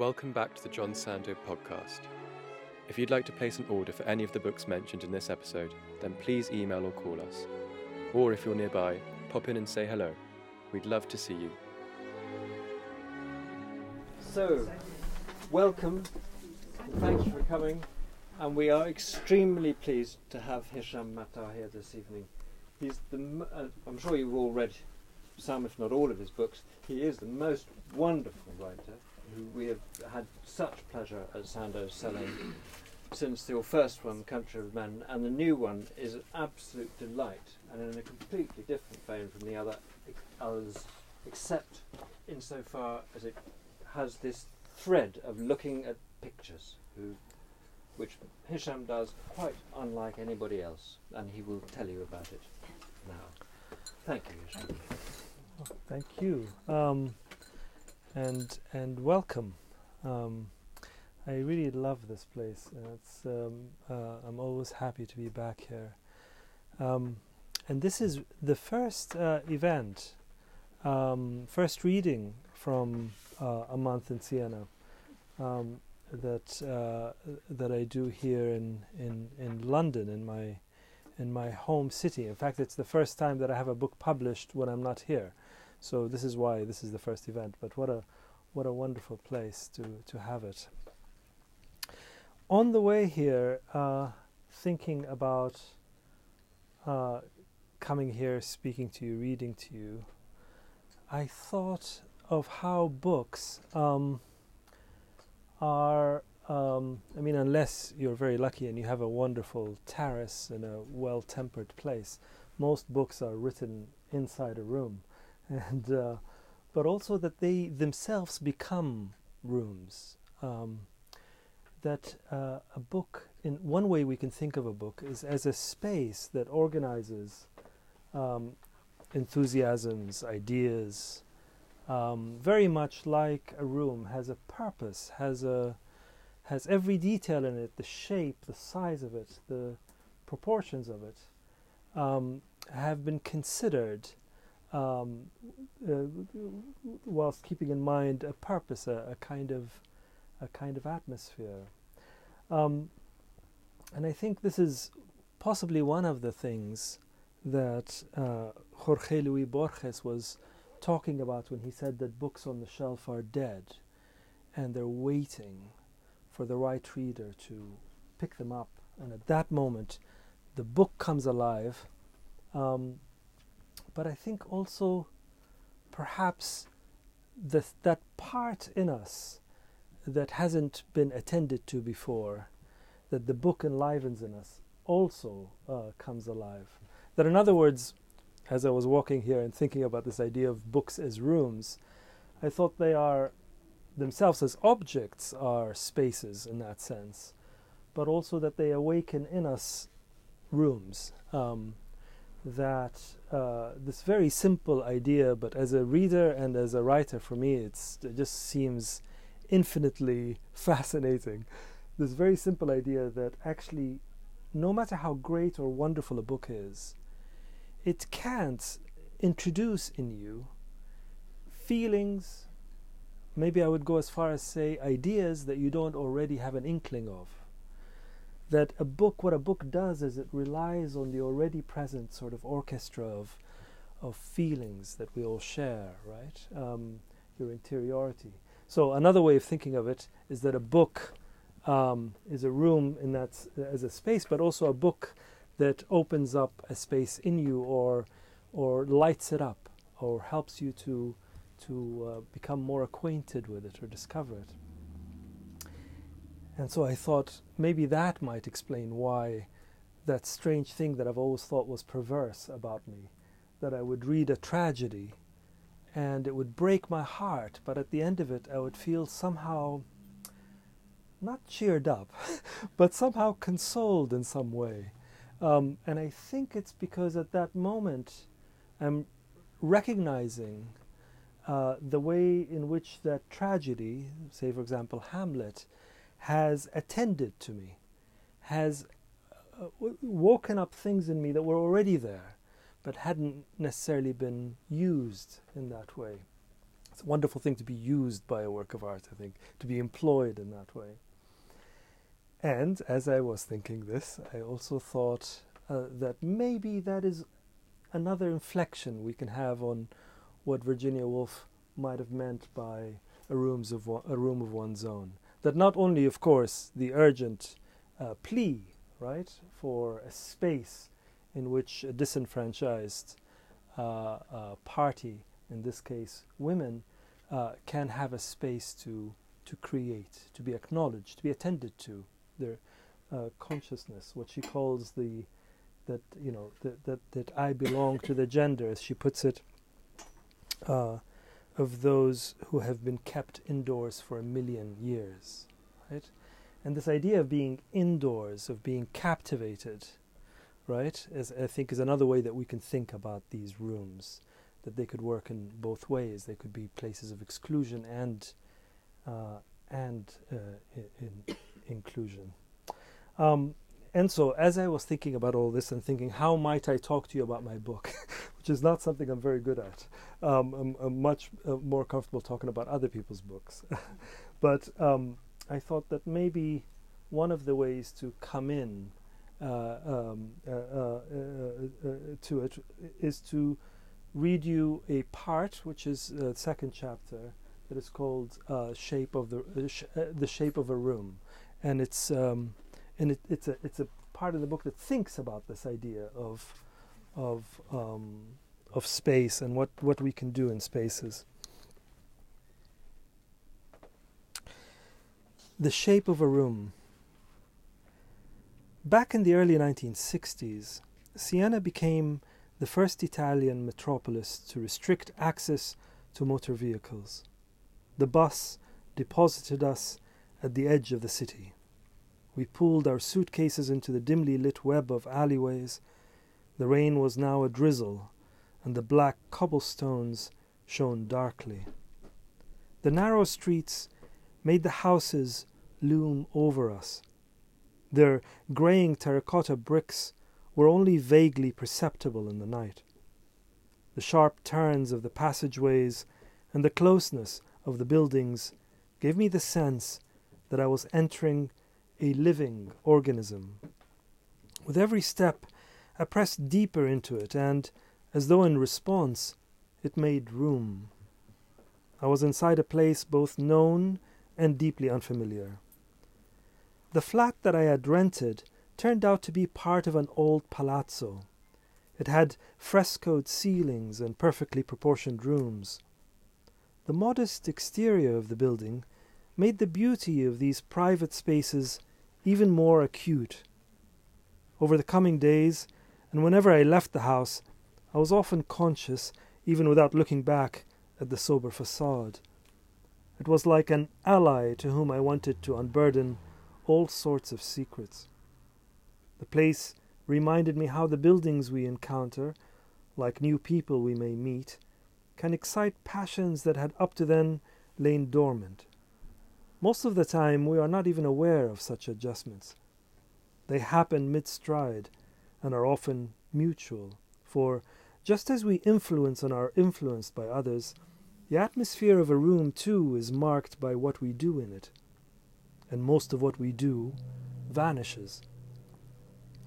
Welcome back to the John Sandoe podcast. If you'd like to place an order for any of the books mentioned in this episode, then please email or call us. Or if you're nearby, pop in and say hello. We'd love to see you. So, welcome. Thank you for coming. And we are extremely pleased to have Hisham Matar here this evening. He's the, uh, I'm sure you've all read some, if not all, of his books. He is the most wonderful writer we have had such pleasure at Sandoe's selling since your first one, Country of Men, and the new one is an absolute delight and in a completely different vein from the other others, except insofar as it has this thread of looking at pictures, who, which Hisham does quite unlike anybody else, and he will tell you about it now. Thank you, Hisham. Thank you, um, and and welcome. Um, I really love this place. it's um, uh, I'm always happy to be back here. Um, and this is the first uh, event, um, first reading from uh, a month in Siena um, that uh, that I do here in, in, in London in my in my home city. In fact, it's the first time that I have a book published when I'm not here. So this is why this is the first event. But what a what a wonderful place to to have it. On the way here, uh, thinking about uh, coming here, speaking to you, reading to you, I thought of how books um, are. Um, I mean, unless you're very lucky and you have a wonderful terrace in a well-tempered place, most books are written inside a room, and uh, but also that they themselves become rooms. Um, that uh, a book, in one way we can think of a book, is as a space that organizes um, enthusiasms, ideas, um, very much like a room has a purpose, has a has every detail in it, the shape, the size of it, the proportions of it, um, have been considered um, uh, whilst keeping in mind a purpose, a, a kind of a kind of atmosphere. Um, and I think this is possibly one of the things that uh, Jorge Luis Borges was talking about when he said that books on the shelf are dead and they're waiting for the right reader to pick them up. And at that moment, the book comes alive. Um, but I think also perhaps the, that part in us that hasn't been attended to before, that the book enlivens in us, also uh, comes alive. That, in other words, as I was walking here and thinking about this idea of books as rooms, I thought they are themselves as objects are spaces in that sense, but also that they awaken in us rooms. Um, that uh, this very simple idea, but as a reader and as a writer, for me, it just seems infinitely fascinating. This very simple idea that actually, no matter how great or wonderful a book is, it can't introduce in you feelings, maybe I would go as far as say ideas that you don't already have an inkling of. That a book, what a book does is it relies on the already present sort of orchestra of, of feelings that we all share, right? Um, your interiority. So another way of thinking of it is that a book um, is a room in that as a space, but also a book that opens up a space in you, or or lights it up, or helps you to to uh, become more acquainted with it or discover it. And so I thought maybe that might explain why that strange thing that I've always thought was perverse about me, that I would read a tragedy and it would break my heart, but at the end of it, I would feel somehow not cheered up, but somehow consoled in some way. Um, and I think it's because at that moment I'm recognizing uh, the way in which that tragedy, say for example Hamlet, has attended to me, has uh, woken up things in me that were already there but hadn't necessarily been used in that way. It's a wonderful thing to be used by a work of art, I think, to be employed in that way. And as I was thinking this, I also thought uh, that maybe that is another inflection we can have on what Virginia Woolf might have meant by a, rooms of a room of one's own. That not only, of course, the urgent uh, plea, right, for a space in which a disenfranchised uh, uh, party, in this case women, uh, can have a space to to create, to be acknowledged, to be attended to, their uh, consciousness, what she calls the that you know that that that I belong to the gender, as she puts it, uh, of those who have been kept indoors for a million years, right? And this idea of being indoors, of being captivated, right, is, I think is another way that we can think about these rooms, that they could work in both ways. They could be places of exclusion and uh, and uh, in, in inclusion. Um, and so, as I was thinking about all this and thinking, how might I talk to you about my book, which is not something I'm very good at, um, I'm, I'm, much uh, more comfortable talking about other people's books. but um, I thought that maybe one of the ways to come in uh, um, uh, uh, uh, to it is to read you a part, which is the second chapter, that is called "Shape of the sh- the Shape of a Room," and it's um, and it, it's a it's a part of the book that thinks about this idea of of um, of space and what what we can do in spaces. The shape of a room. Back in the early 1960s, Siena became the first Italian metropolis to restrict access to motor vehicles. The bus deposited us at the edge of the city. We pulled our suitcases into the dimly lit web of alleyways. The rain was now a drizzle, and the black cobblestones shone darkly. The narrow streets made the houses loom over us. Their graying terracotta bricks were only vaguely perceptible in the night. The sharp turns of the passageways and the closeness of the buildings gave me the sense that I was entering a living organism. With every step, I pressed deeper into it, and, as though in response, it made room. I was inside a place both known and deeply unfamiliar. The flat that I had rented turned out to be part of an old palazzo. It had frescoed ceilings and perfectly proportioned rooms. The modest exterior of the building made the beauty of these private spaces even more acute. Over the coming days, and whenever I left the house, I was often conscious, even without looking back, at the sober facade. It was like an ally to whom I wanted to unburden all sorts of secrets. The place reminded me how the buildings we encounter, like new people we may meet, can excite passions that had up to then lain dormant. Most of the time, we are not even aware of such adjustments. They happen mid stride and are often mutual, for just as we influence and are influenced by others, the atmosphere of a room too is marked by what we do in it, and most of what we do vanishes.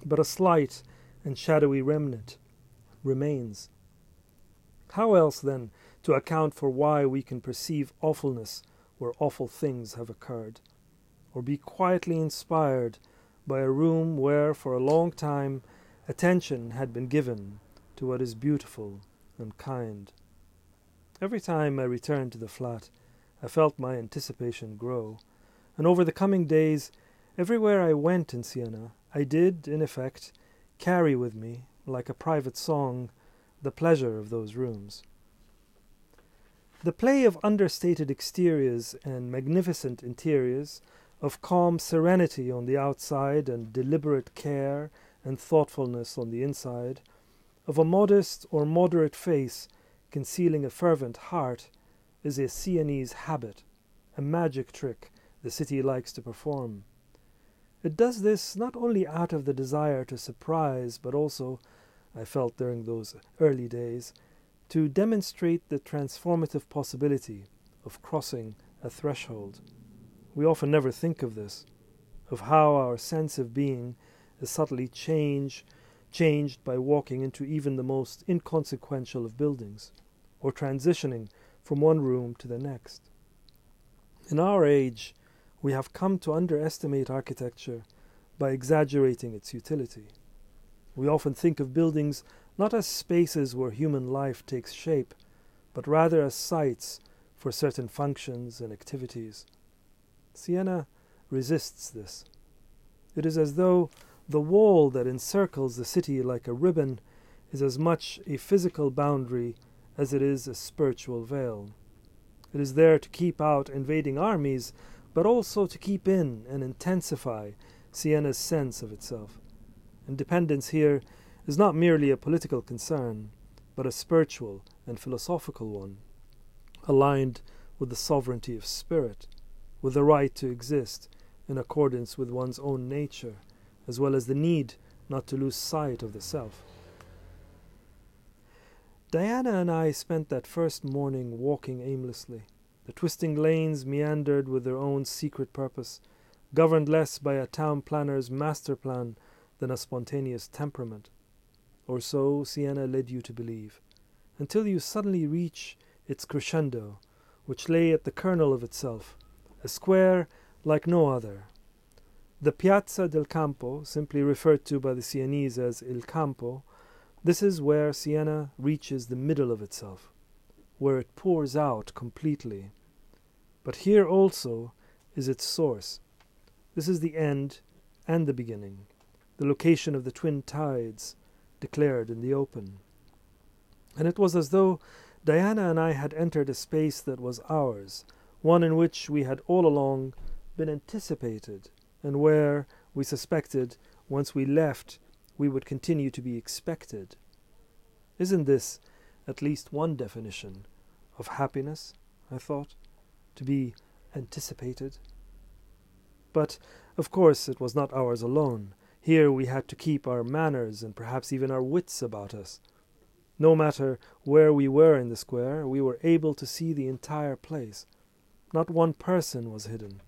But a slight and shadowy remnant remains. How else, then, to account for why we can perceive awfulness where awful things have occurred, or be quietly inspired by a room where for a long time attention had been given to what is beautiful and kind. Every time I returned to the flat, I felt my anticipation grow, and over the coming days, everywhere I went in Siena, I did, in effect, carry with me, like a private song, the pleasure of those rooms. The play of understated exteriors and magnificent interiors, of calm serenity on the outside and deliberate care and thoughtfulness on the inside, of a modest or moderate face concealing a fervent heart, is a Sienese habit, a magic trick the city likes to perform. It does this not only out of the desire to surprise, but also, I felt during those early days, to demonstrate the transformative possibility of crossing a threshold. We often never think of this, of how our sense of being is subtly change, changed by walking into even the most inconsequential of buildings, or transitioning from one room to the next. In our age, we have come to underestimate architecture by exaggerating its utility. We often think of buildings not as spaces where human life takes shape, but rather as sites for certain functions and activities. Siena resists this. It is as though the wall that encircles the city like a ribbon is as much a physical boundary as it is a spiritual veil. It is there to keep out invading armies, but also to keep in and intensify Siena's sense of itself. Independence here is not merely a political concern, but a spiritual and philosophical one, aligned with the sovereignty of spirit, with the right to exist in accordance with one's own nature, as well as the need not to lose sight of the self. Diana and I spent that first morning walking aimlessly. The twisting lanes meandered with their own secret purpose, governed less by a town planner's master plan than a spontaneous temperament. Or so Siena led you to believe, until you suddenly reach its crescendo, which lay at the kernel of itself, a square like no other. The Piazza del Campo, simply referred to by the Sienese as Il Campo, this is where Siena reaches the middle of itself, where it pours out completely. But here also is its source. This is the end and the beginning, the location of the twin tides declared in the open. And it was as though Diana and I had entered a space that was ours, one in which we had all along been anticipated, and where, we suspected, once we left, we would continue to be expected. Isn't this at least one definition of happiness? I thought, to be anticipated. But, of course, it was not ours alone. Here we had to keep our manners and perhaps even our wits about us. No matter where we were in the square, we were able to see the entire place. Not one person was hidden.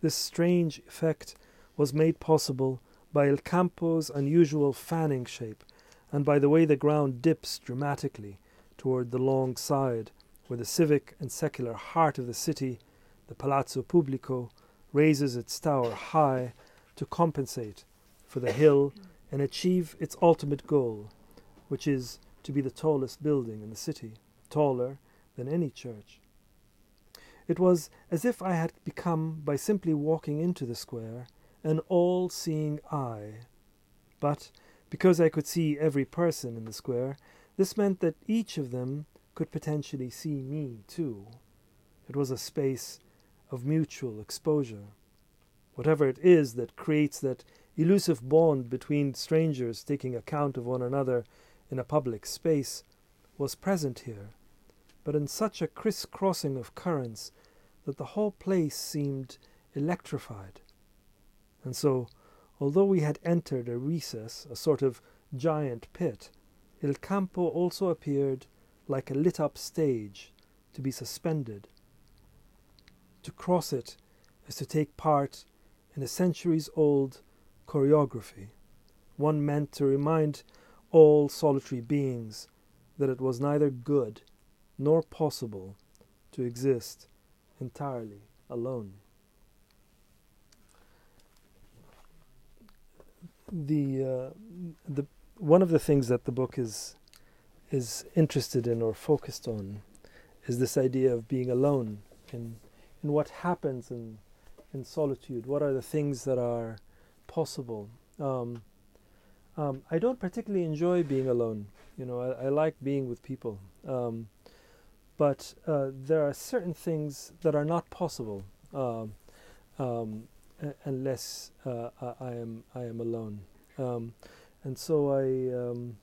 This strange effect was made possible by Il Campo's unusual fanning shape, and by the way the ground dips dramatically toward the long side, where the civic and secular heart of the city, the Palazzo Pubblico, raises its tower high to compensate for the hill and achieve its ultimate goal, which is to be the tallest building in the city, taller than any church. It was as if I had become, by simply walking into the square, an all seeing eye. But because I could see every person in the square, this meant that each of them could potentially see me too. It was a space of mutual exposure. Whatever it is that creates that elusive bond between strangers taking account of one another in a public space was present here, but in such a criss-crossing of currents that the whole place seemed electrified. And so, although we had entered a recess, a sort of giant pit, Il Campo also appeared like a lit up stage to be suspended. To cross it is to take part in a centuries old choreography, one meant to remind all solitary beings that it was neither good nor possible to exist entirely alone. the uh, the one of the things that the book is is interested in or focused on is this idea of being alone in in what happens in in solitude. What are the things that are possible? Um, um, I don't particularly enjoy being alone. You know, I, I like being with people, um, but uh, there are certain things that are not possible. Um, um, unless uh, I am I am alone. Um, and so I um,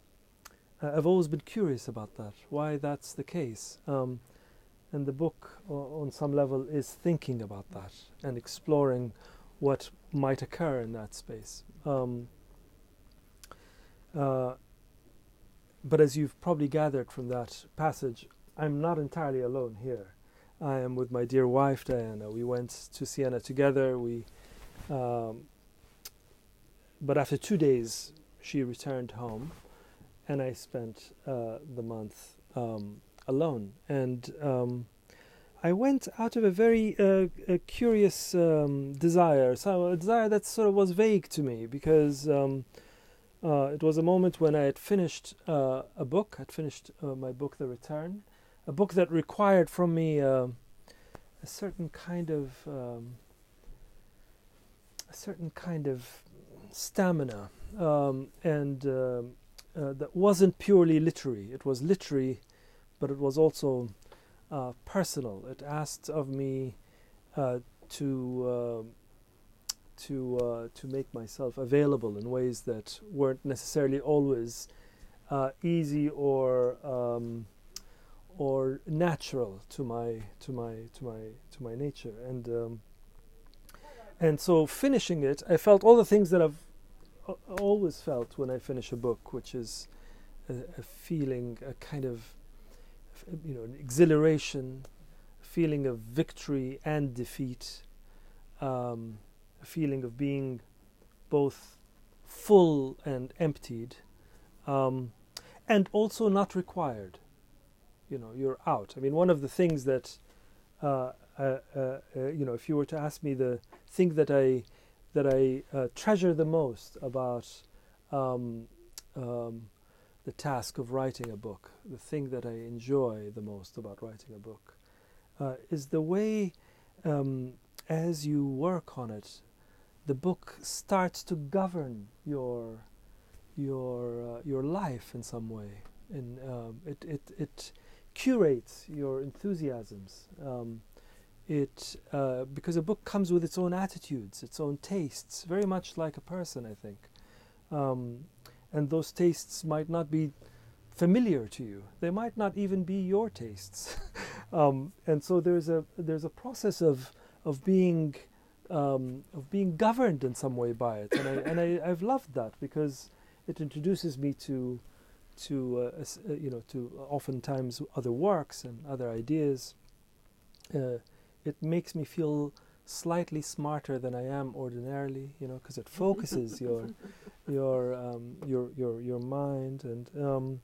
I've always been curious about that, why that's the case. Um, and the book, on some level, is thinking about that and exploring what might occur in that space. Um, uh, but as you've probably gathered from that passage, I'm not entirely alone here. I am with my dear wife Diana. We went to Siena together. We, um, but after two days, she returned home, and I spent uh, the month um, alone. And um, I went out of a very uh, a curious um, desire, so a desire that sort of was vague to me because um, uh, it was a moment when I had finished uh, a book. I'd finished uh, my book, The Return, a book that required from me uh, a certain kind of um, a certain kind of stamina, um, and uh, uh, that wasn't purely literary. It was literary, but it was also uh, personal. It asked of me uh, to uh, to uh, to make myself available in ways that weren't necessarily always uh, easy or um, or natural to my to my to my to my nature and um, and so finishing it I felt all the things that I've always felt when I finish a book which is a, a feeling a kind of you know an exhilaration feeling of victory and defeat um, a feeling of being both full and emptied, um, and also not required. You know, you're out. I mean, one of the things that, uh, uh, uh, uh you know, if you were to ask me the thing that I that I uh, treasure the most about um, um, the task of writing a book, the thing that I enjoy the most about writing a book, uh, is the way um, as you work on it, the book starts to govern your your your life in some way, and um, it it it curates your enthusiasms. Um, it uh, because a book comes with its own attitudes, its own tastes, very much like a person, I think, um, and those tastes might not be familiar to you. They might not even be your tastes, um, and so there's a there's a process of of being um, of being governed in some way by it, and I and I, I've loved that because it introduces me to to uh, uh, you know to oftentimes other works and other ideas. Uh, it makes me feel slightly smarter than I am ordinarily, you know, because it focuses your your um, your your your mind and um,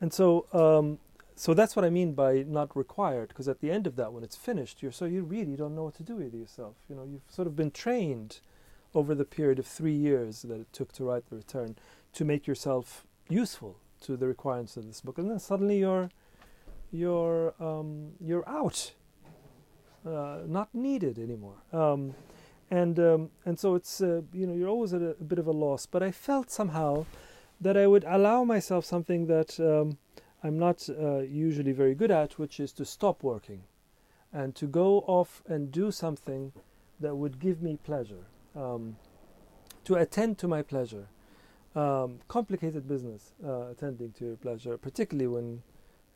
and so um, so that's what I mean by not required, because at the end of that, when it's finished, you're so you really don't know what to do with yourself. You know, you've sort of been trained over the period of three years that it took to write the return to make yourself useful to the requirements of this book, and then suddenly you're you're um, you're out, uh, not needed anymore. Um, and um, and so it's uh, you know you're always at a, a, bit of a loss. But I felt somehow that I would allow myself something that um, I'm not uh, usually very good at, which is to stop working and to go off and do something that would give me pleasure, um, to attend to my pleasure. Um, complicated business, uh, attending to your pleasure, particularly when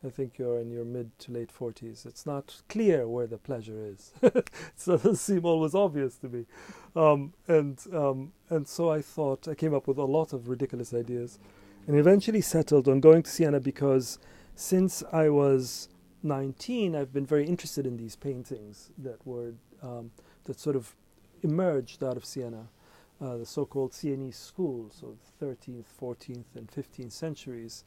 I think you're in your mid to late 40s. It's not clear where the pleasure is. it doesn't seem always obvious to me. Um, and, um, and so I thought, I came up with a lot of ridiculous ideas and eventually settled on going to Siena because since I was 19, I've been very interested in these paintings that were um, that sort of emerged out of Siena, uh, the so-called Sienese school, so 13th, 14th, and 15th centuries,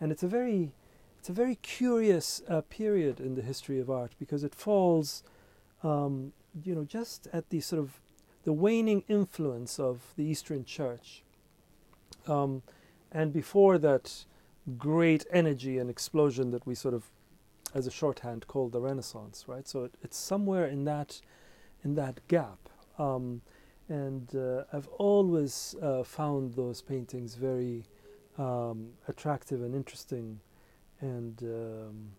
and it's a very it's a very curious uh, period in the history of art because it falls, um, you know, just at the sort of the waning influence of the Eastern Church. Um, and before that great energy and explosion that we sort of as a shorthand call the renaissance right? So it, it's somewhere in that in that gap. Um, and uh, I've always uh, found those paintings very um, attractive and interesting and um,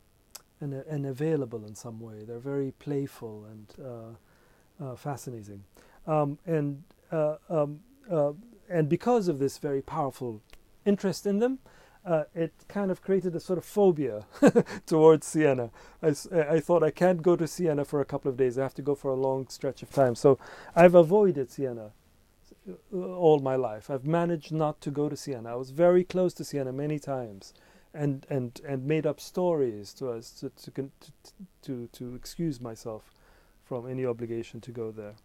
and, uh, and available in some way. They're very playful and uh, uh, fascinating, um, and uh, um, and because of this very powerful interest in them, uh, it kind of created a sort of phobia towards Siena. I, I, thought I can't go to Siena for a couple of days. I have to go for a long stretch of time. So I've avoided Siena uh, all my life. I've managed not to go to Siena. I was very close to Siena many times, and and and made up stories to us to to to, to, to excuse myself from any obligation to go there.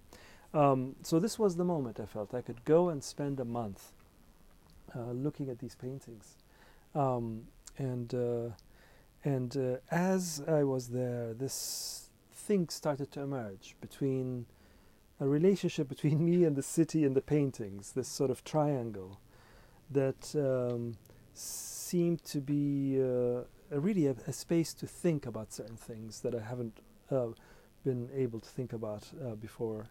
Um, so this was the moment I felt I could go and spend a month uh, looking at these paintings, um, and uh, and uh, as I was there, this thing started to emerge between a relationship between me and the city and the paintings, this sort of triangle that um, seemed to be uh, a really a, a, space to think about certain things that I haven't uh, been able to think about uh, before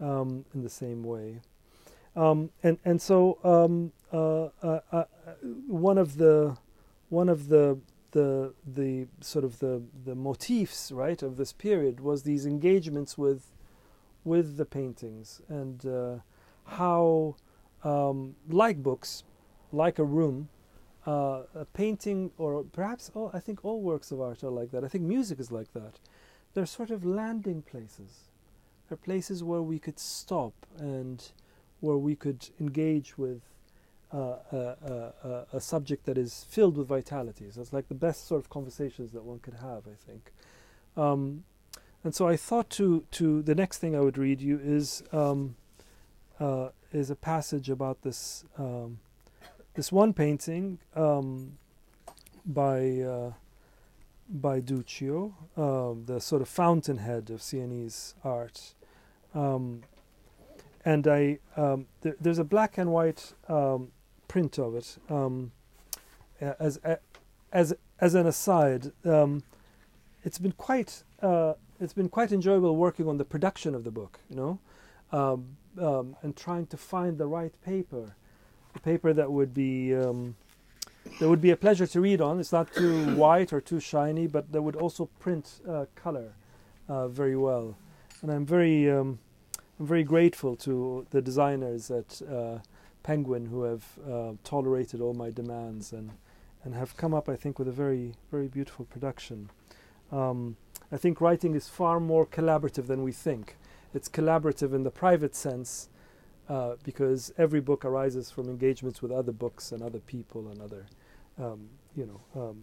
um, in the same way. Um, and and so um, uh, uh, uh, one of the one of the the the sort of the the motifs right of this period was these engagements with with the paintings and uh, how um, like books like a room uh, a painting or perhaps all, I think all works of art are like that. I think music is like that. They're sort of landing places. They're places where we could stop and where we could engage with uh, a, a, a, subject that is filled with vitality. So it's like the best sort of conversations that one could have, I think. Um, and so I thought to to the next thing I would read you is um, uh, is a passage about this um, this one painting um, by uh, by Duccio, um, the sort of fountainhead of Sienese art. Um, and I th- there's a black and white print of it. Um, as as as an aside, um, it's been quite uh, it's been quite enjoyable working on the production of the book. You know, um, um and trying to find the right paper, the paper that would be um, that would be a pleasure to read on. It's not too white or too shiny, but that would also print uh, color uh, very well. And I'm very um, I'm very grateful to the designers at uh, Penguin who have uh, tolerated all my demands and and have come up, I think, with a very very beautiful production. Um, I think writing is far more collaborative than we think. It's collaborative in the private sense uh, because every book arises from engagements with other books and other people and other, um, you know, um,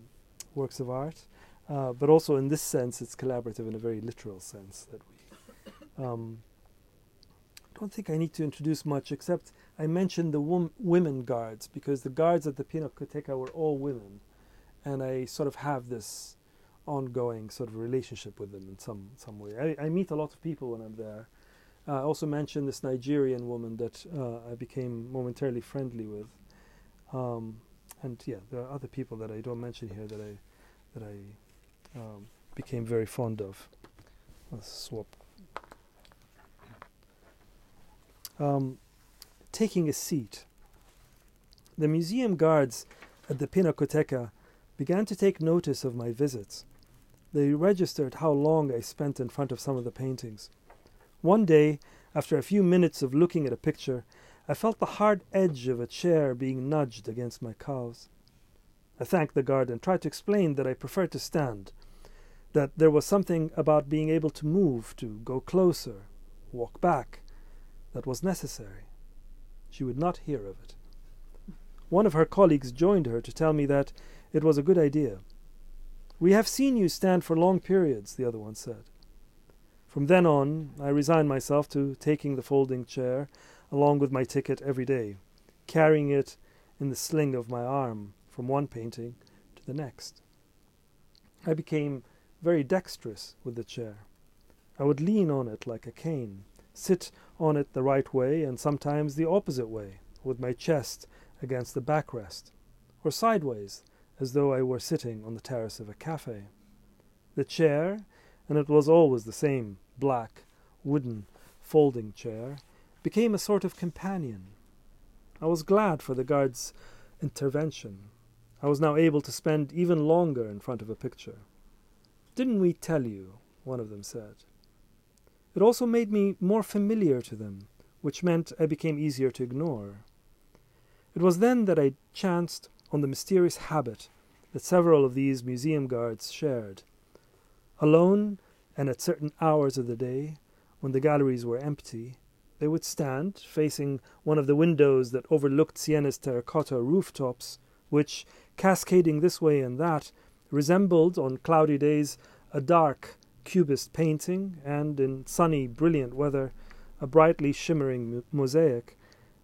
works of art. Uh, but also in this sense, it's collaborative in a very literal sense that we. Um, don't think I need to introduce much except I mentioned the wom- women guards because the guards at the Pinacoteca were all women, and I sort of have this ongoing sort of relationship with them in some some way. I, I meet a lot of people when I'm there. Uh, I also mentioned this Nigerian woman that uh, I became momentarily friendly with, um, and yeah, there are other people that I don't mention here that I that I um, became very fond of. Let's swap. Um, taking a seat. The museum guards at the Pinacoteca began to take notice of my visits. They registered how long I spent in front of some of the paintings. One day, after a few minutes of looking at a picture, I felt the hard edge of a chair being nudged against my calves. I thanked the guard and tried to explain that I preferred to stand, that there was something about being able to move, to go closer, walk back, that was necessary. She would not hear of it. One of her colleagues joined her to tell me that it was a good idea. We have seen you stand for long periods, the other one said. From then on, I resigned myself to taking the folding chair along with my ticket every day, carrying it in the sling of my arm from one painting to the next. I became very dexterous with the chair. I would lean on it like a cane, sit on it the right way and sometimes the opposite way, with my chest against the backrest, or sideways, as though I were sitting on the terrace of a cafe. The chair, and it was always the same black, wooden, folding chair, became a sort of companion. I was glad for the guard's intervention. I was now able to spend even longer in front of a picture. Didn't we tell you? one of them said. It also made me more familiar to them, which meant I became easier to ignore. It was then that I chanced on the mysterious habit that several of these museum guards shared. Alone, and at certain hours of the day, when the galleries were empty, they would stand, facing one of the windows that overlooked Siena's terracotta rooftops, which, cascading this way and that, resembled, on cloudy days, a dark cubist painting, and, in sunny, brilliant weather, a brightly shimmering mosaic,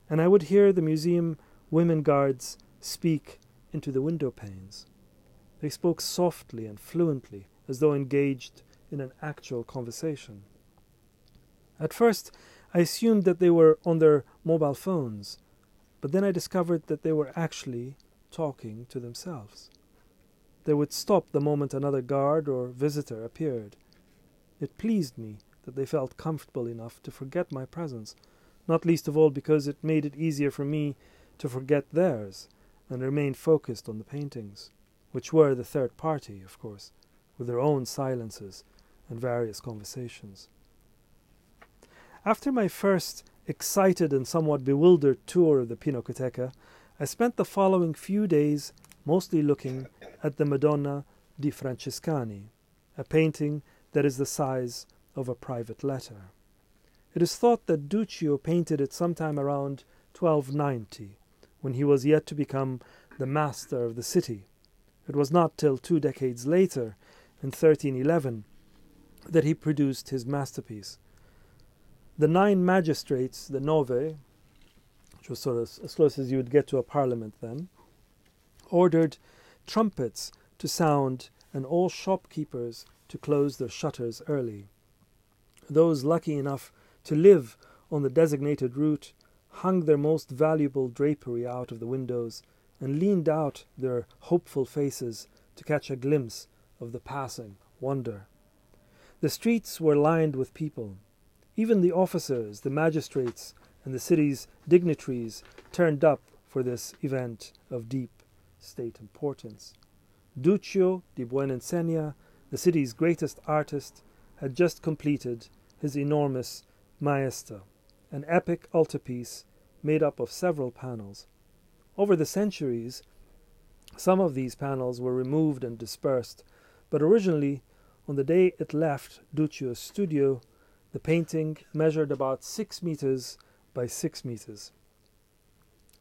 and I would hear the museum women guards speak into the window panes. They spoke softly and fluently, as though engaged in an actual conversation. At first, I assumed that they were on their mobile phones, but then I discovered that they were actually talking to themselves. They would stop the moment another guard or visitor appeared. It pleased me that they felt comfortable enough to forget my presence, not least of all because it made it easier for me to forget theirs and remain focused on the paintings, which were the third party, of course, with their own silences and various conversations. After my first excited and somewhat bewildered tour of the Pinacoteca, I spent the following few days mostly looking at the Madonna dei Francescani, a painting that is the size of a private letter. It is thought that Duccio painted it sometime around 1290, when he was yet to become the master of the city. It was not till two decades later, in 1311, that he produced his masterpiece. The nine magistrates, the nove, which was sort of as close as you would get to a parliament then, ordered trumpets to sound and all shopkeepers to close their shutters early. Those lucky enough to live on the designated route hung their most valuable drapery out of the windows and leaned out their hopeful faces to catch a glimpse of the passing wonder. The streets were lined with people. Even the officers, the magistrates, and the city's dignitaries turned up for this event of deep state importance. Duccio di Buoninsegna, the city's greatest artist, had just completed his enormous Maesta, an epic altarpiece made up of several panels. Over the centuries, some of these panels were removed and dispersed, but originally, on the day it left Duccio's studio, the painting measured about six meters by six meters.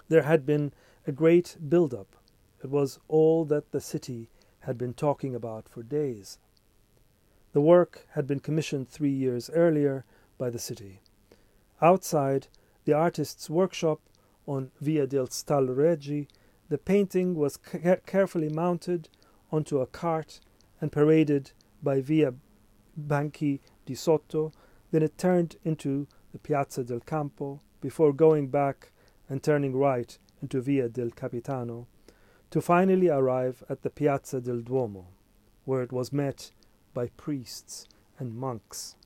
There had been a great build up. It was all that the city had been talking about for days. The work had been commissioned three years earlier by the city. Outside the artist's workshop on Via del Stalloreggi, the painting was ca- carefully mounted onto a cart and paraded by Via Banchi di Sotto then it turned into the Piazza del Campo before going back and turning right into Via del Capitano to finally arrive at the Piazza del Duomo, where it was met by priests and monks.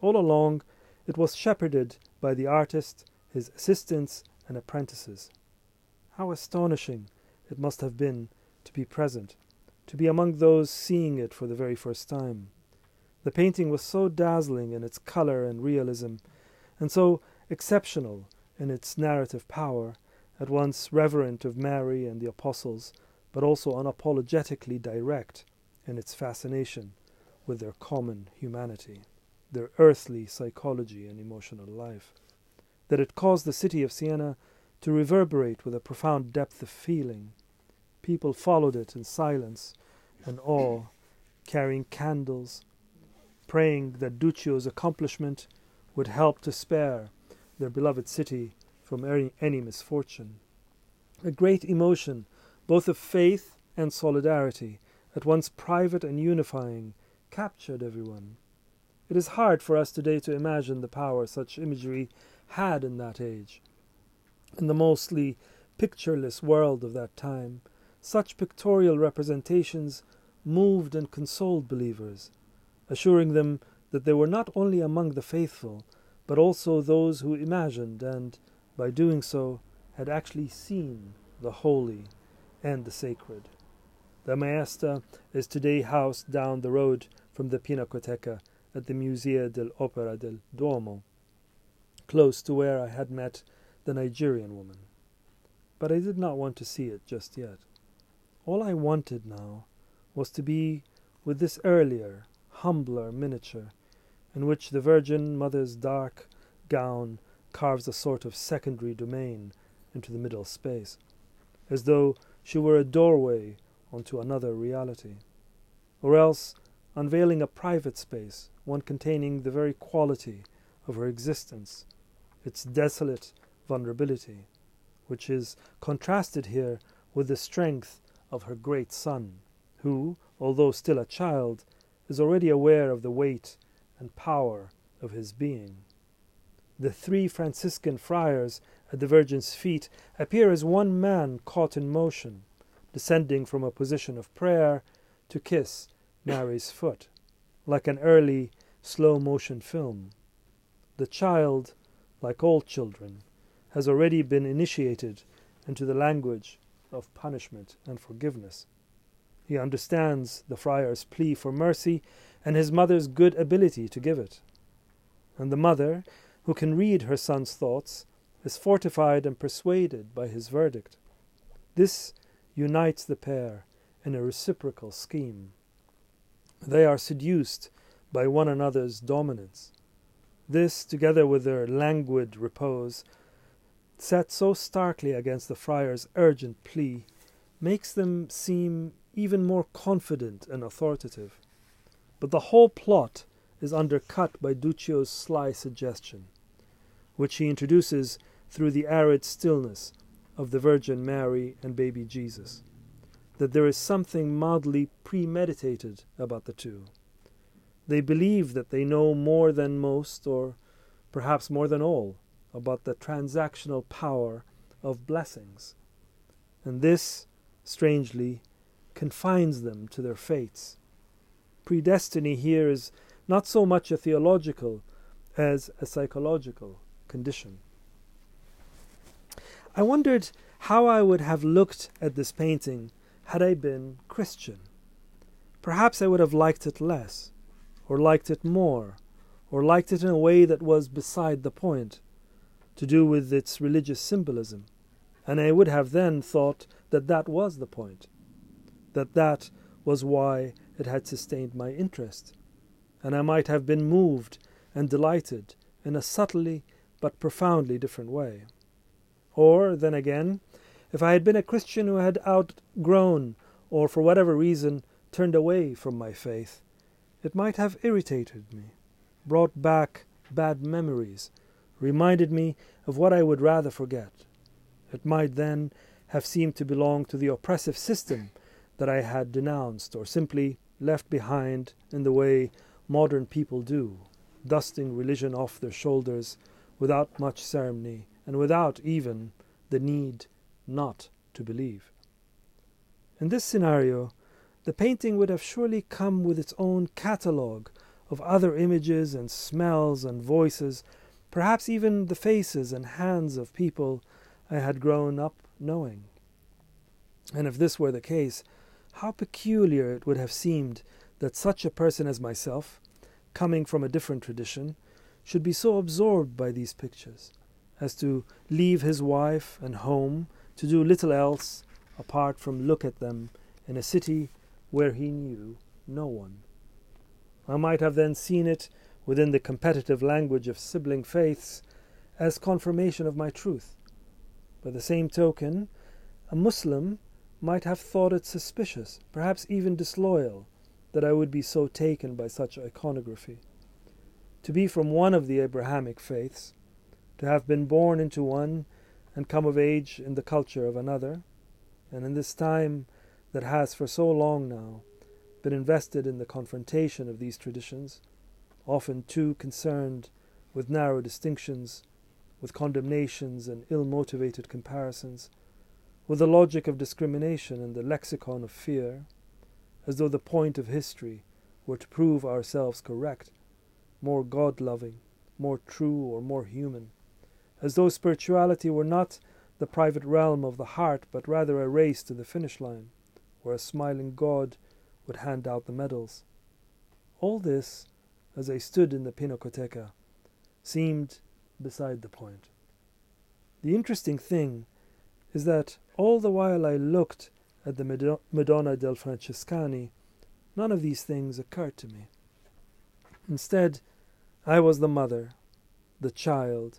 All along, it was shepherded by the artist, his assistants, and apprentices. How astonishing it must have been to be present, to be among those seeing it for the very first time. The painting was so dazzling in its color and realism, and so exceptional in its narrative power, at once reverent of Mary and the apostles, but also unapologetically direct in its fascination with their common humanity, their earthly psychology and emotional life, that it caused the city of Siena to reverberate with a profound depth of feeling. People followed it in silence and awe, carrying candles, praying that Duccio's accomplishment would help to spare their beloved city from any, any misfortune. A great emotion, both of faith and solidarity, at once private and unifying, captured everyone. It is hard for us today to imagine the power such imagery had in that age. In the mostly pictureless world of that time, such pictorial representations moved and consoled believers, assuring them that they were not only among the faithful, but also those who imagined and, by doing so, had actually seen the holy and the sacred. The Maesta is today housed down the road from the Pinacoteca at the Museo dell'Opera del Duomo, close to where I had met the Nigerian woman. But I did not want to see it just yet. All I wanted now was to be with this earlier, humbler miniature, in which the Virgin Mother's dark gown carves a sort of secondary domain into the middle space, as though she were a doorway onto another reality, or else unveiling a private space, one containing the very quality of her existence, its desolate vulnerability, which is contrasted here with the strength of her great son, who, although still a child, is already aware of the weight and power of his being. The three Franciscan friars at the Virgin's feet appear as one man caught in motion, descending from a position of prayer to kiss Mary's foot, like an early slow motion film. The child, like all children, has already been initiated into the language of punishment and forgiveness. He understands the friar's plea for mercy and his mother's good ability to give it. And the mother, who can read her son's thoughts, is fortified and persuaded by his verdict. This unites the pair in a reciprocal scheme. They are seduced by one another's dominance. This, together with their languid repose, set so starkly against the friar's urgent plea, makes them seem even more confident and authoritative. But the whole plot is undercut by Duccio's sly suggestion, which he introduces through the arid stillness of the Virgin Mary and baby Jesus, that there is something mildly premeditated about the two. They believe that they know more than most, or perhaps more than all, about the transactional power of blessings. And this, strangely, confines them to their fates. Predestiny here is not so much a theological as a psychological condition. I wondered how I would have looked at this painting had I been Christian. Perhaps I would have liked it less, or liked it more, or liked it in a way that was beside the point, to do with its religious symbolism, and I would have then thought that that was the point, that that was why it had sustained my interest, and I might have been moved and delighted in a subtly but profoundly different way. Or, then again, if I had been a Christian who had outgrown, or for whatever reason turned away from my faith, it might have irritated me, brought back bad memories, reminded me of what I would rather forget. It might then have seemed to belong to the oppressive system that I had denounced, or simply left behind in the way modern people do, dusting religion off their shoulders without much ceremony and without even the need not to believe. In this scenario, the painting would have surely come with its own catalogue of other images and smells and voices, perhaps even the faces and hands of people I had grown up knowing. And if this were the case, how peculiar it would have seemed that such a person as myself, coming from a different tradition, should be so absorbed by these pictures as to leave his wife and home to do little else apart from look at them in a city where he knew no one. I might have then seen it within the competitive language of sibling faiths as confirmation of my truth. By the same token, a Muslim might have thought it suspicious, perhaps even disloyal, that I would be so taken by such iconography. To be from one of the Abrahamic faiths, to have been born into one and come of age in the culture of another, and in this time that has for so long now been invested in the confrontation of these traditions, often too concerned with narrow distinctions, with condemnations and ill motivated comparisons, with the logic of discrimination and the lexicon of fear, as though the point of history were to prove ourselves correct, more God loving, more true, or more human, as though spirituality were not the private realm of the heart, but rather a race to the finish line, where a smiling God would hand out the medals. All this, as I stood in the Pinacoteca, seemed beside the point. The interesting thing is that all the while I looked at the Madonna dei Francescani, none of these things occurred to me. Instead, I was the mother, the child,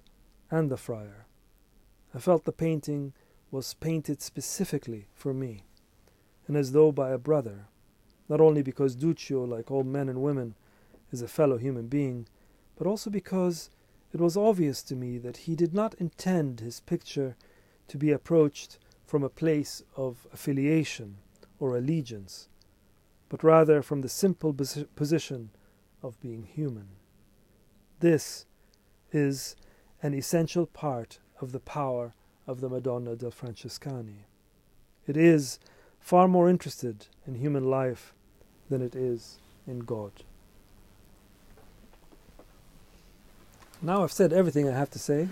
and the friar. I felt the painting was painted specifically for me, and as though by a brother, not only because Duccio, like all men and women, is a fellow human being, but also because it was obvious to me that he did not intend his picture to be approached from a place of affiliation or allegiance, but rather from the simple position of being human. This is an essential part of the power of the Madonna dei Francescani. It is far more interested in human life than it is in God. Now I've said everything I have to say,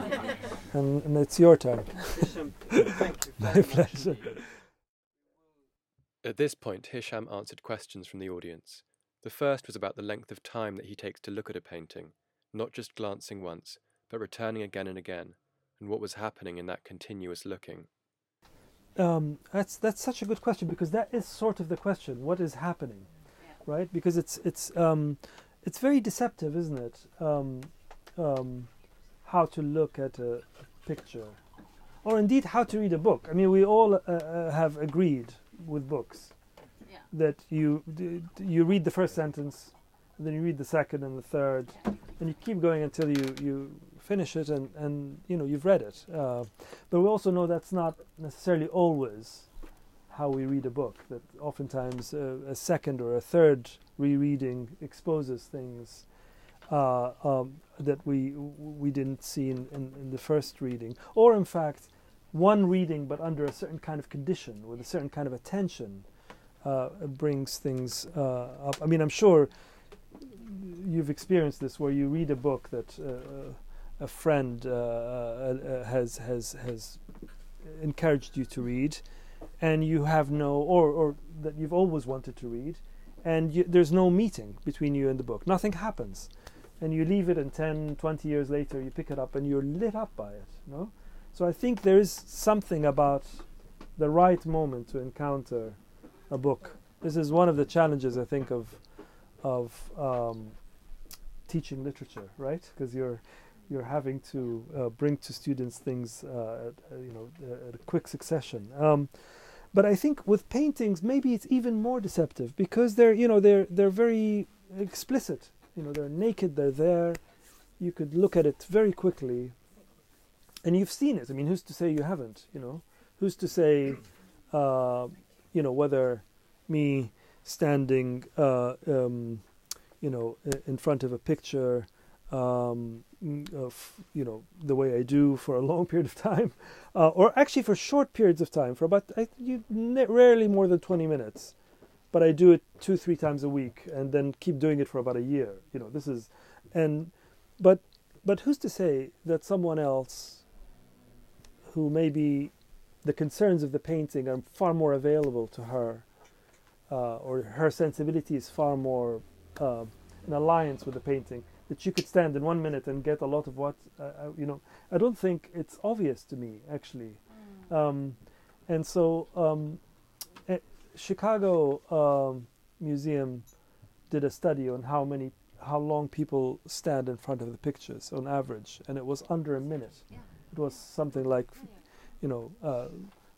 and, and, it's your turn. My pleasure. At this point, Hisham answered questions from the audience. The first was about the length of time that he takes to look at a painting, not just glancing once, but returning again and again, and what was happening in that continuous looking. Um, that's that's such a good question because that is sort of the question: what is happening, right? Because it's it's um, it's very deceptive, isn't it? Um, um, how to look at a, a, picture, or indeed how to read a book. I mean, we all uh, uh, have agreed with books yeah. that you you read the first sentence, then you read the second and the third, yeah. and you keep going until you you finish it and and you know you've read it. Uh, but we also know that's not necessarily always how we read a book. That oftentimes uh, a second or a third rereading exposes things uh, um, that we we didn't see in, in, in, the first reading, or in fact, one reading but under a certain kind of condition with a certain kind of attention uh, brings things uh, up. I mean, I'm sure you've experienced this where you read a book that uh, a friend uh, uh, has has has encouraged you to read, and you have no or or that you've always wanted to read, and you, there's no meeting between you and the book. Nothing happens, and you leave it, and 10, 20 years later, you pick it up, and you're lit up by it. No, so I think there is something about the right moment to encounter a book. This is one of the challenges I think of of um, teaching literature, right? Because you're you're having to uh, bring to students things, uh, at, uh, you know, at a quick succession. Um, but I think with paintings, maybe it's even more deceptive because they're, you know, they're they're very explicit. You know, they're naked. They're there. You could look at it very quickly, and you've seen it. I mean, who's to say you haven't? You know, who's to say, uh, you know, whether me standing, uh, um, you know, in front of a picture um, of you know the way I do for a long period of time, uh, or actually for short periods of time, for about I, you, rarely more than twenty minutes, but I do it two three times a week and then keep doing it for about a year. You know this is, and but but who's to say that someone else, who maybe the concerns of the painting are far more available to her, uh, or her sensibility is far more uh, in alliance with the painting that you could stand in one minute and get a lot of what uh, uh, you know. I don't think it's obvious to me actually, mm. um, and so um, Chicago um, Museum did a study on how many how long people stand in front of the pictures on average, and it was under a minute. Yeah. It was something like, you know. Uh,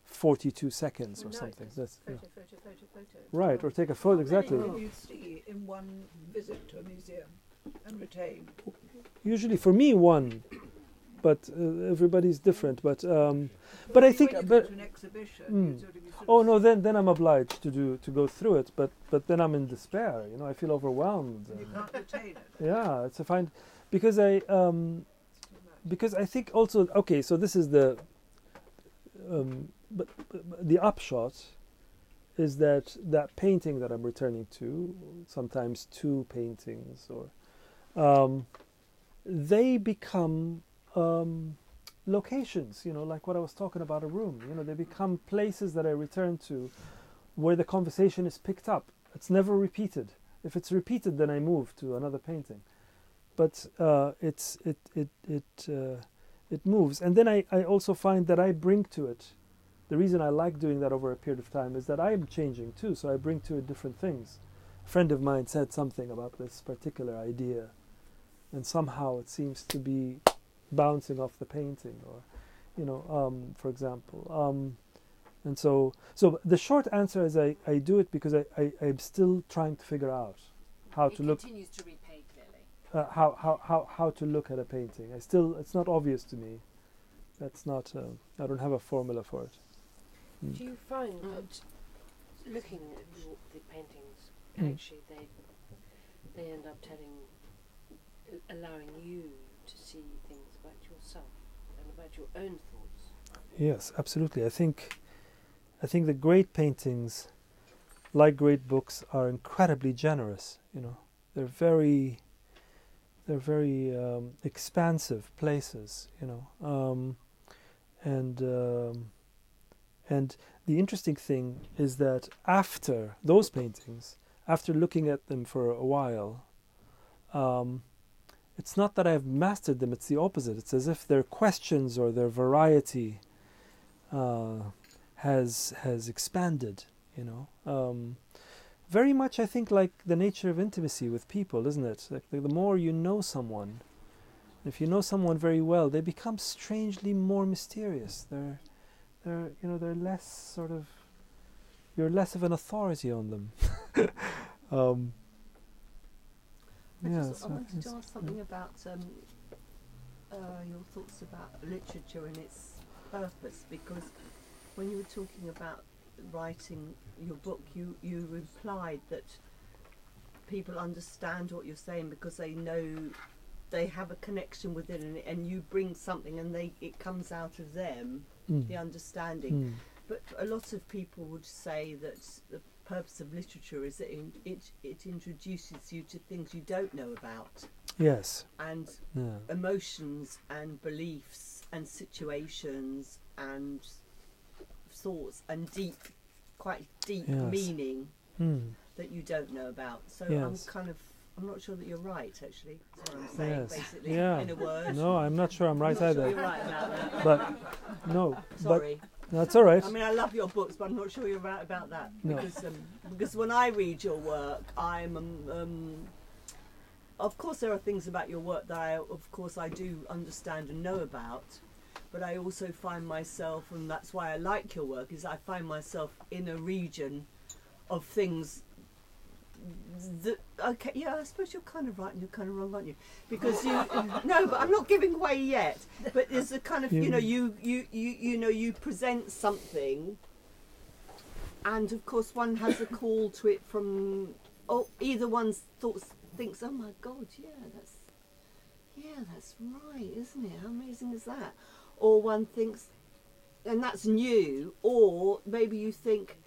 42 seconds or something. That's photo, yeah. photo, photo, photo. Right, or take a photo, exactly. you see in one visit to a museum? and retain? Usually, for me, one, but uh, everybody's different. But um, but I think but mm. oh no, then then I'm obliged to do to go through it. But but then I'm in despair. You know, I feel overwhelmed. You can't retain it. Yeah, it's a fine because I um, because I think also okay. So this is the um, but, but the upshot is that that painting that I'm returning to, sometimes two paintings or um, they become um, locations, you know, like what I was talking about a room. You know, they become places that I return to where the conversation is picked up. It's never repeated. If it's repeated, then I move to another painting. But uh, it's it it it uh, it moves, and then I, I also find that I bring to it. The reason I like doing that over a period of time is that I am changing too, so I bring to it different things. A friend of mine said something about this particular idea and somehow it seems to be bouncing off the painting or you know, um, for example. Um, and so, so the short answer is I, I do it because I, I, I'm still trying to figure out how it to look to. Uh, how, how, how, how to look at a painting. I still it's not obvious to me. That's not uh, I don't have a formula for it. Mm. Do you find that looking at the paintings, Mm. actually they they end up telling, allowing you to see things about yourself and about your own thoughts? Yes, absolutely. I think I think the great paintings, like great books, are incredibly generous. You know, they're very they're very um, expansive places. You know, um, and um, and the interesting thing is that after those paintings, after looking at them for a while, um, it's not that I've mastered them. It's the opposite. It's as if their questions or their variety uh, has has expanded. You know, um, very much I think like the nature of intimacy with people, isn't it? Like the, the more you know someone, if you know someone very well, they become strangely more mysterious. They're they're you know they're less sort of you're less of an authority on them. um, I, yeah, just, so I wanted to ask something about um, uh, your thoughts about literature and its purpose, because when you were talking about writing your book, you, you implied that people understand what you're saying because they know they have a connection with it, and, and you bring something, and they it comes out of them, Mm. the understanding. Mm. But a lot of people would say that the purpose of literature is that in- it, it introduces you to things you don't know about Yes. and Yeah. emotions and beliefs and situations and thoughts and deep, quite deep Yes. meaning Mm. that you don't know about. So Yes. I'm kind of, I'm not sure that you're right actually. That's what I'm saying Yes. basically Yeah. in a word. No, I'm not sure I'm I'm right sure either. you're right. But no, Sorry. but that's all right. I mean, I love your books, but I'm not sure you're right about that. No. Because, um, because when I read your work, I'm. Um, um, of course, there are things about your work that I, of course, I do understand and know about. But I also find myself, and that's why I like your work, is I find myself in a region of things that okay yeah i suppose you're kind of right and you're kind of wrong aren't you? Because you no but i'm not giving away yet. But there's a kind of you know you you you you know you present something and of course one has a call to it from oh either one's thoughts thinks oh my god yeah that's yeah that's right isn't it? How amazing is that or one thinks and that's new or maybe you think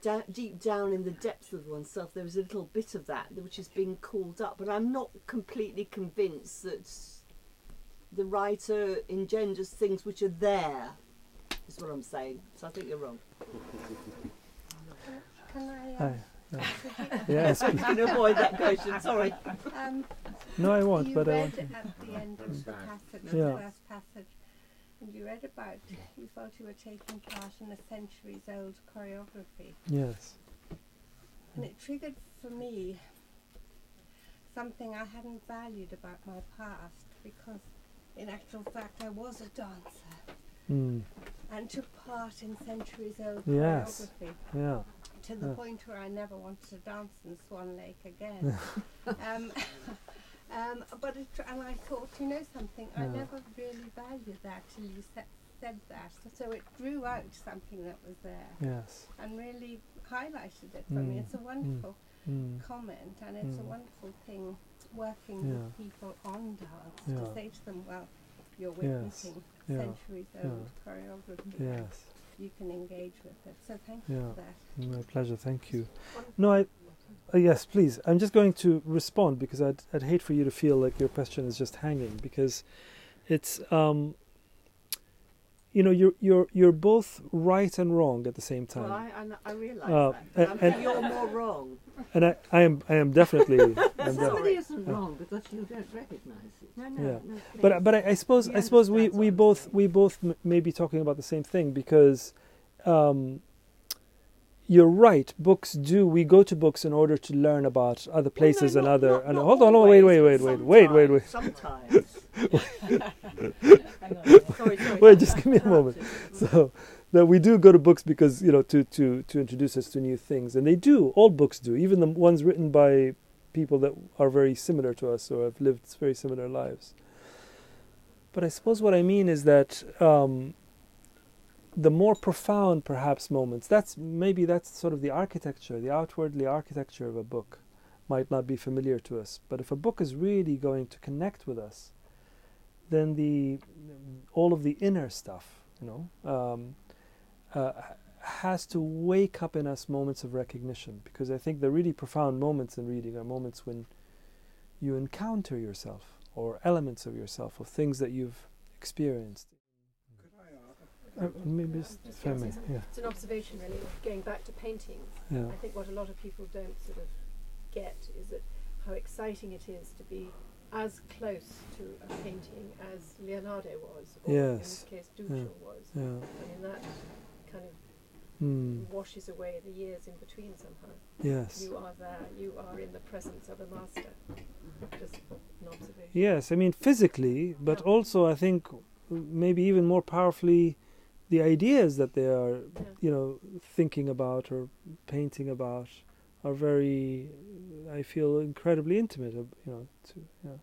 da- deep down in the depths of oneself there is a little bit of that which is being called up but i'm not completely convinced that the writer engenders things which are there is what i'm saying so i think you're wrong Can I? Hi. Um, Yeah. Yes. i'm going to avoid that question sorry um, No, I won't, you but I want. at the end of the passage, Yeah. the first passage, and you read about you felt you were taking part in a centuries-old choreography, Yes. and it triggered for me something I hadn't valued about my past because, in actual fact, I was a dancer Mm. and took part in centuries-old Yes. choreography. Yeah. to the Yeah. point where I never wanted to dance in Swan Lake again. um, um, but it, and I thought, you know something, I never really valued that till you sa- said that. So, it drew out something that was there Yes. and really highlighted it for me. Mm, It's a wonderful Mm. comment and it's a Mm. wonderful thing working Yeah. with people on dance Yeah. to say to them, well, you're Yes. witnessing Yeah. centuries old choreography. Yes. You can engage with it. So thank you for that. My pleasure. Thank you. No, I. Uh, yes, please. I'm just going to respond because I'd I'd hate for you to feel like your question is just hanging because it's um. You know, you're you're you're both right and wrong at the same time. well i, I, I realise Uh, that and- I'm- and- you're more wrong and I, I am I am definitely I'm de- Somebody isn't Yeah. wrong because you don't recognise it. no no Yeah. no but but I, I suppose He I suppose we, we both we both m- may be talking about the same thing because um, you're right. Books do we go to books in order to learn about other places Well, no, and not- other not- and not hold on, hold on, wait, wait, wait, wait, wait, wait, wait. sometimes- Sometimes. Hang on. Sorry, sorry. Wait, just give me a moment. So that we do go to books because you know to to to introduce us to new things, and they do. All books do, even the ones written by people that are very similar to us or have lived very similar lives. But I suppose what I mean is that um, the more profound, perhaps, moments. That's maybe that's sort of the architecture, the outwardly architecture of a book, might not be familiar to us. But if a book is really going to connect with us, then the all of the inner stuff, you know, um, uh, has to wake up in us moments of recognition. Because I think the really profound moments in reading are moments when you encounter yourself or elements of yourself, of things that you've experienced. Uh, maybe it's if I may, yeah, It's an observation, really, going back to paintings. yeah, I think what a lot of people don't sort of get is that how exciting it is to be as close to a painting as Leonardo was, or in this Yes. case Duccio was. yeah. I mean, that kind of Mm, washes away the years in between somehow. yes. You are there, you are in the presence of a master. Just an observation. Yes, I mean physically, but Yeah. also I think maybe even more powerfully the ideas that they are, Yeah. you know, thinking about or painting about are very, I feel, incredibly intimate. uh, You know, to yeah,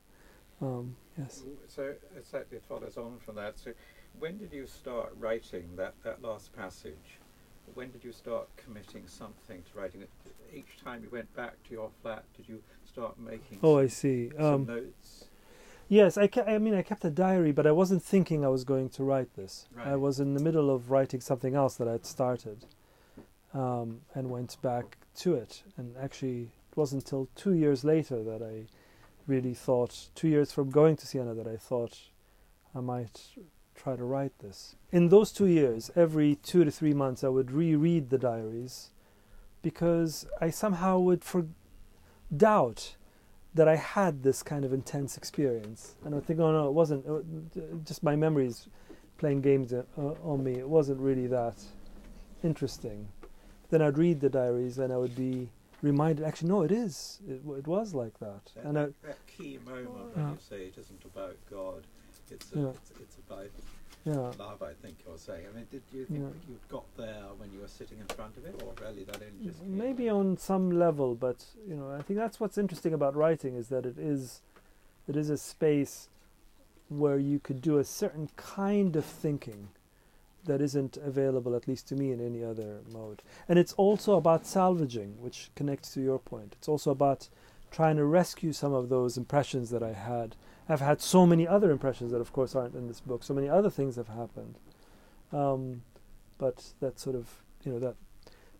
um, yes. So exactly it follows on from that. So when did you start writing that, that last passage? When did you start committing something to writing it? Each time you went back to your flat, did you start making Oh, some, I see. some Um, notes? Yes, I, ke- I mean, I kept a diary, but I wasn't thinking I was going to write this. I was in the middle of writing something else that I'd started, um, and went back to it. And actually, it wasn't until two years later that I really thought, two years from going to Siena, that I thought I might try to write this. In those two years, every two to three months, I would reread the diaries because I somehow would for- doubt that I had this kind of intense experience. And I think, oh no, it wasn't. It, just my memories playing games uh, on me. It wasn't really that interesting. Then I'd read the diaries and I would be reminded. Actually, no, it is. It, it was like that. That, And I, that key moment when Yeah. you say it isn't about God, it's, a, Yeah. it's, it's about yeah. love, I think you're saying. I mean, did you think Yeah. you got there when you were sitting in front of it, or really that only just? Maybe on some level, but you know, I think that's what's interesting about writing is that it is, it is a space where you could do a certain kind of thinking that isn't available, at least to me, in any other mode. And it's also about salvaging, which connects to your point. It's also about trying to rescue some of those impressions that I had. I've had so many other impressions that, of course, aren't in this book. So many other things have happened. Um, but that sort of, you know, that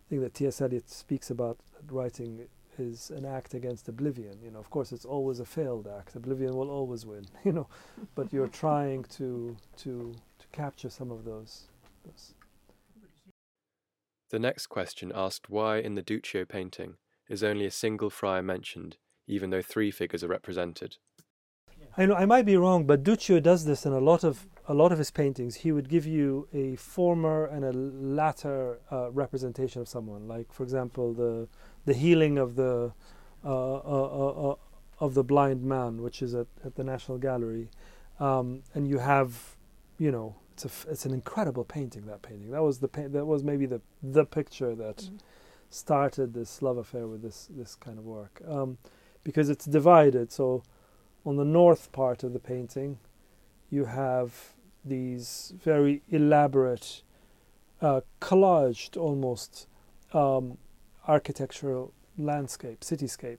thing that T.S. Eliot speaks about writing is an act against oblivion. You know, of course, it's always a failed act. Oblivion will always win. You know, but you're trying to to to capture some of those. those. The next question asked why in the Duccio painting is only a single friar mentioned, even though three figures are represented. I know I might be wrong, but Duccio does this in a lot of a lot of his paintings. He would give you a former and a latter uh, representation of someone. Like, for example, the the healing of the uh, uh, uh, uh, of the blind man, which is at, at the National Gallery, um, and you have, you know, it's a it's an incredible painting. That painting that was the pa- that was maybe the the picture that started this love affair with this this kind of work, um, because it's divided. So on the north part of the painting, you have these very elaborate, uh, collaged almost um, architectural landscape, cityscape,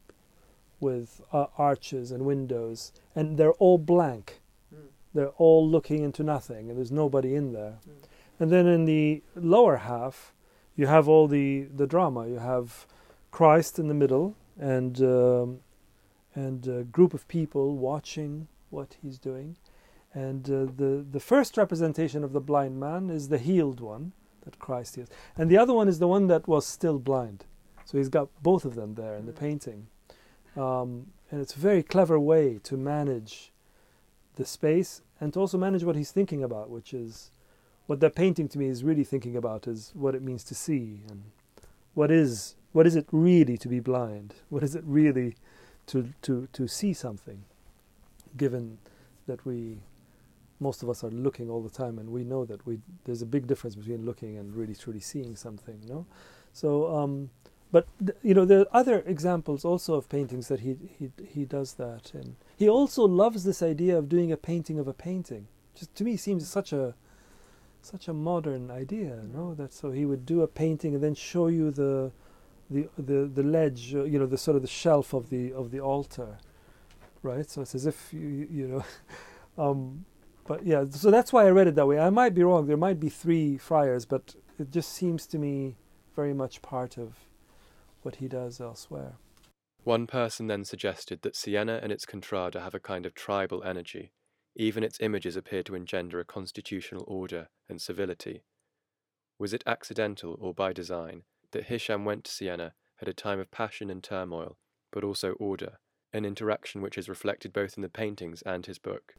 with uh, arches and windows, and they're all blank. Mm. They're all looking into nothing, and there's nobody in there. Mm. And then in the lower half, you have all the the drama. You have Christ in the middle, and um, and a group of people watching what he's doing. And uh, the the first representation of the blind man is the healed one that Christ heals, and the other one is the one that was still blind. So he's got both of them there in the Mm. painting, um, and it's a very clever way to manage the space and to also manage what he's thinking about, which is what that painting to me is really thinking about is what it means to see and what is what is it really to be blind? What is it really to to to see something, given that we most of us are looking all the time, and we know that we there's a big difference between looking and really truly seeing something. No, so um, but th- you know there are other examples also of paintings that he he he does that, and he also loves this idea of doing a painting of a painting. Just to me seems such a such a modern idea, no? That so he would do a painting and then show you the the the the ledge, uh, you know, the sort of the shelf of the of the altar, right? So it's as if you you know, um, but yeah. So that's why I read it that way. I might be wrong. There might be three friars, but it just seems to me very much part of what he does elsewhere. One person then suggested that Siena and its contrada have a kind of tribal energy. Even its images appear to engender a constitutional order and civility. Was it accidental or by design that Hisham went to Siena at a time of passion and turmoil, but also order, an interaction which is reflected both in the paintings and his book?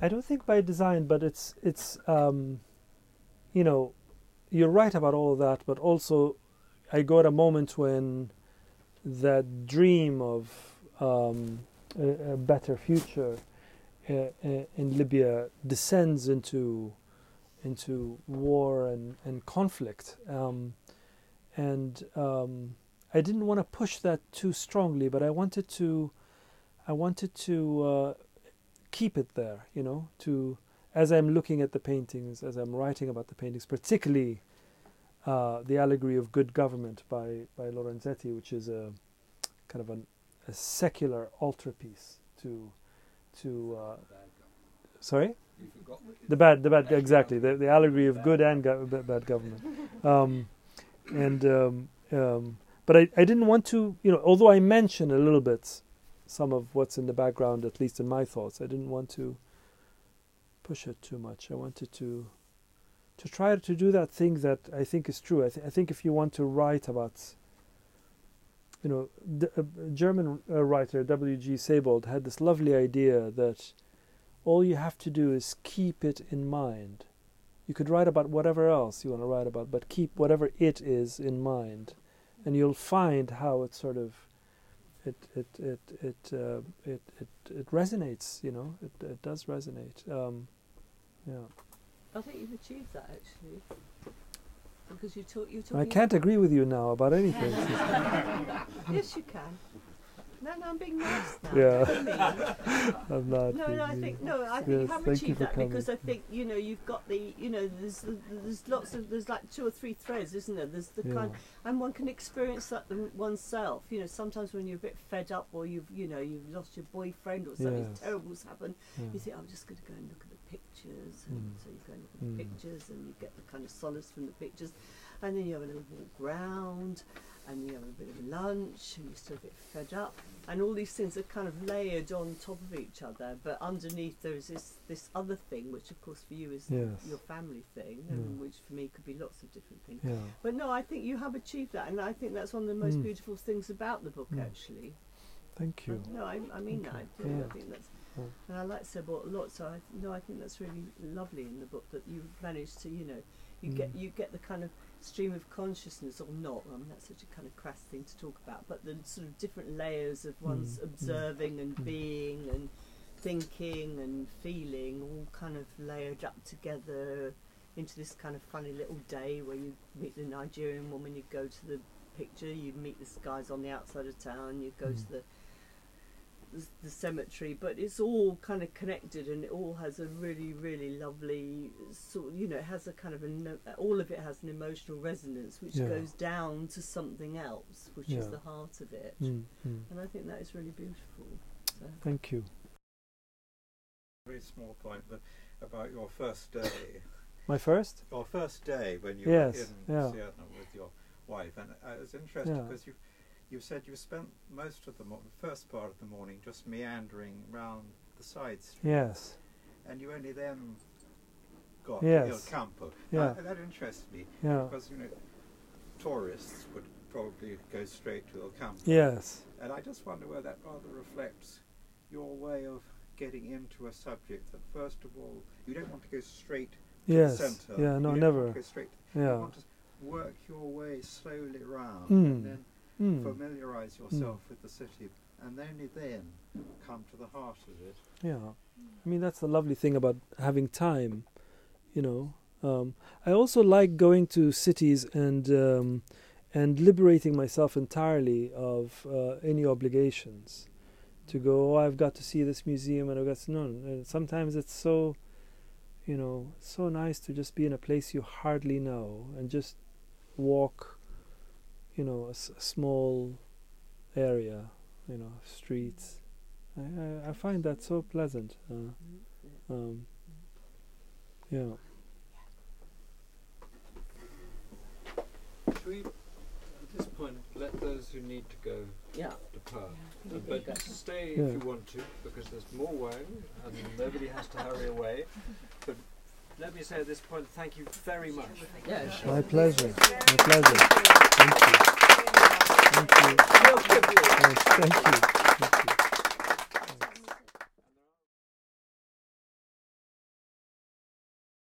I don't think by design, but it's it's um, you know, you're right about all of that, but also I got a moment when that dream of um, a, a, better future uh, uh, in Libya descends into into war and, and conflict. Um, and um, I didn't want to push that too strongly, but I wanted to I wanted to uh, keep it there, you know, to as I'm looking at the paintings, as I'm writing about the paintings, particularly uh, the allegory of good government by by Lorenzetti, which is a kind of an, a secular altarpiece to to uh, sorry? The bad the bad exactly. the, the allegory of good and go- bad government. Um, and um, um, but I, I didn't want to you know although I mentioned a little bit some of what's in the background at least in my thoughts I didn't want to push it too much I wanted to to try to do that thing that I think is true. I, th- I think if you want to write about, you know, the, a German uh, writer W. G. Sebald had this lovely idea that all you have to do is keep it in mind. You could write about whatever else you want to write about, but keep whatever it is in mind, and you'll find how it sort of it it it it uh, it, it it resonates. You know, it it does resonate. Um, yeah. I think you've achieved that actually. Because you talk, you I can't agree with you now about anything. yes, you can. No, no, I'm being nice now. Yeah. I'm not. No, no, I think no, I think yes, you have achieved that coming. because I think you know you've got the you know there's there's lots of there's like two or three threads, isn't there? There's the yeah. kind and one can experience that oneself. You know, sometimes when you're a bit fed up or you've you know you've lost your boyfriend or something yes. terrible's happened, yeah. you think I'm just going to go and look at the pictures, and mm. so you go and look at mm. the pictures and you get the kind of solace from the pictures, and then you have a little walk round and you have a bit of lunch and you're still a bit fed up and all these things are kind of layered on top of each other but underneath there is this this other thing which of course for you is yes. your family thing and which for me could be lots of different things yeah. but no i think you have achieved that and i think that's one of the most mm. beautiful things about the book mm. actually thank you no i, I mean that I, yeah. I think that's and I like Sebald a lot, so I no, I think that's really lovely in the book that you managed to, you know, you mm. get you get the kind of stream of consciousness or not. I mean, that's such a kind of crass thing to talk about, but the sort of different layers of one's mm. observing mm. and mm. being and thinking and feeling all kind of layered up together into this kind of funny little day where you meet the Nigerian woman, you go to the picture, you meet the guys on the outside of town, you go to mm. the the, the, cemetery, but it's all kind of connected and it all has a really, really lovely sort. You know, it has a kind of a all of it has an emotional resonance which yeah. goes down to something else, which yeah. is the heart of it. Mm, mm. And I think that is really beautiful. So. Thank you. Very small point about your first day. My first? Your first day when you yes, were in yeah. Siena with your wife, and I was interested because you you said you spent most of the, the first part of the morning just meandering round the side streets. Yes. And you only then got yes. to Il Campo. Yeah. that interests me. Yeah. Because, you know, tourists would probably go straight to Il Campo. Yes. And I just wonder where that rather reflects your way of getting into a subject that, first of all, you don't want to go straight to yes. the centre. Yeah, no, never. go straight. Yeah. You want to work your way slowly round mm. and then mm. familiarize yourself mm. with the city, and only then come to the heart of it. Yeah. I mean, that's the lovely thing about having time, you know. Um, I also like going to cities and um, and liberating myself entirely of uh, any obligations to go. Oh, I've got to see this museum, and I've got to, no. no. Sometimes it's so, you know, so nice to just be in a place you hardly know and just walk, you know, a, s- a small area, you know, streets. I, I, I find that so pleasant. Uh, um, yeah. Should we, at this point, let those who need to go Yeah. depart? Yeah. Uh, but stay Yeah. if you want to, because there's more wine and nobody has to hurry away. But let me say at this point, thank you very much. Yeah, My pleasure. My pleasure. Thank you. Thank you. Real privilege. Yes, thank you. Thank you.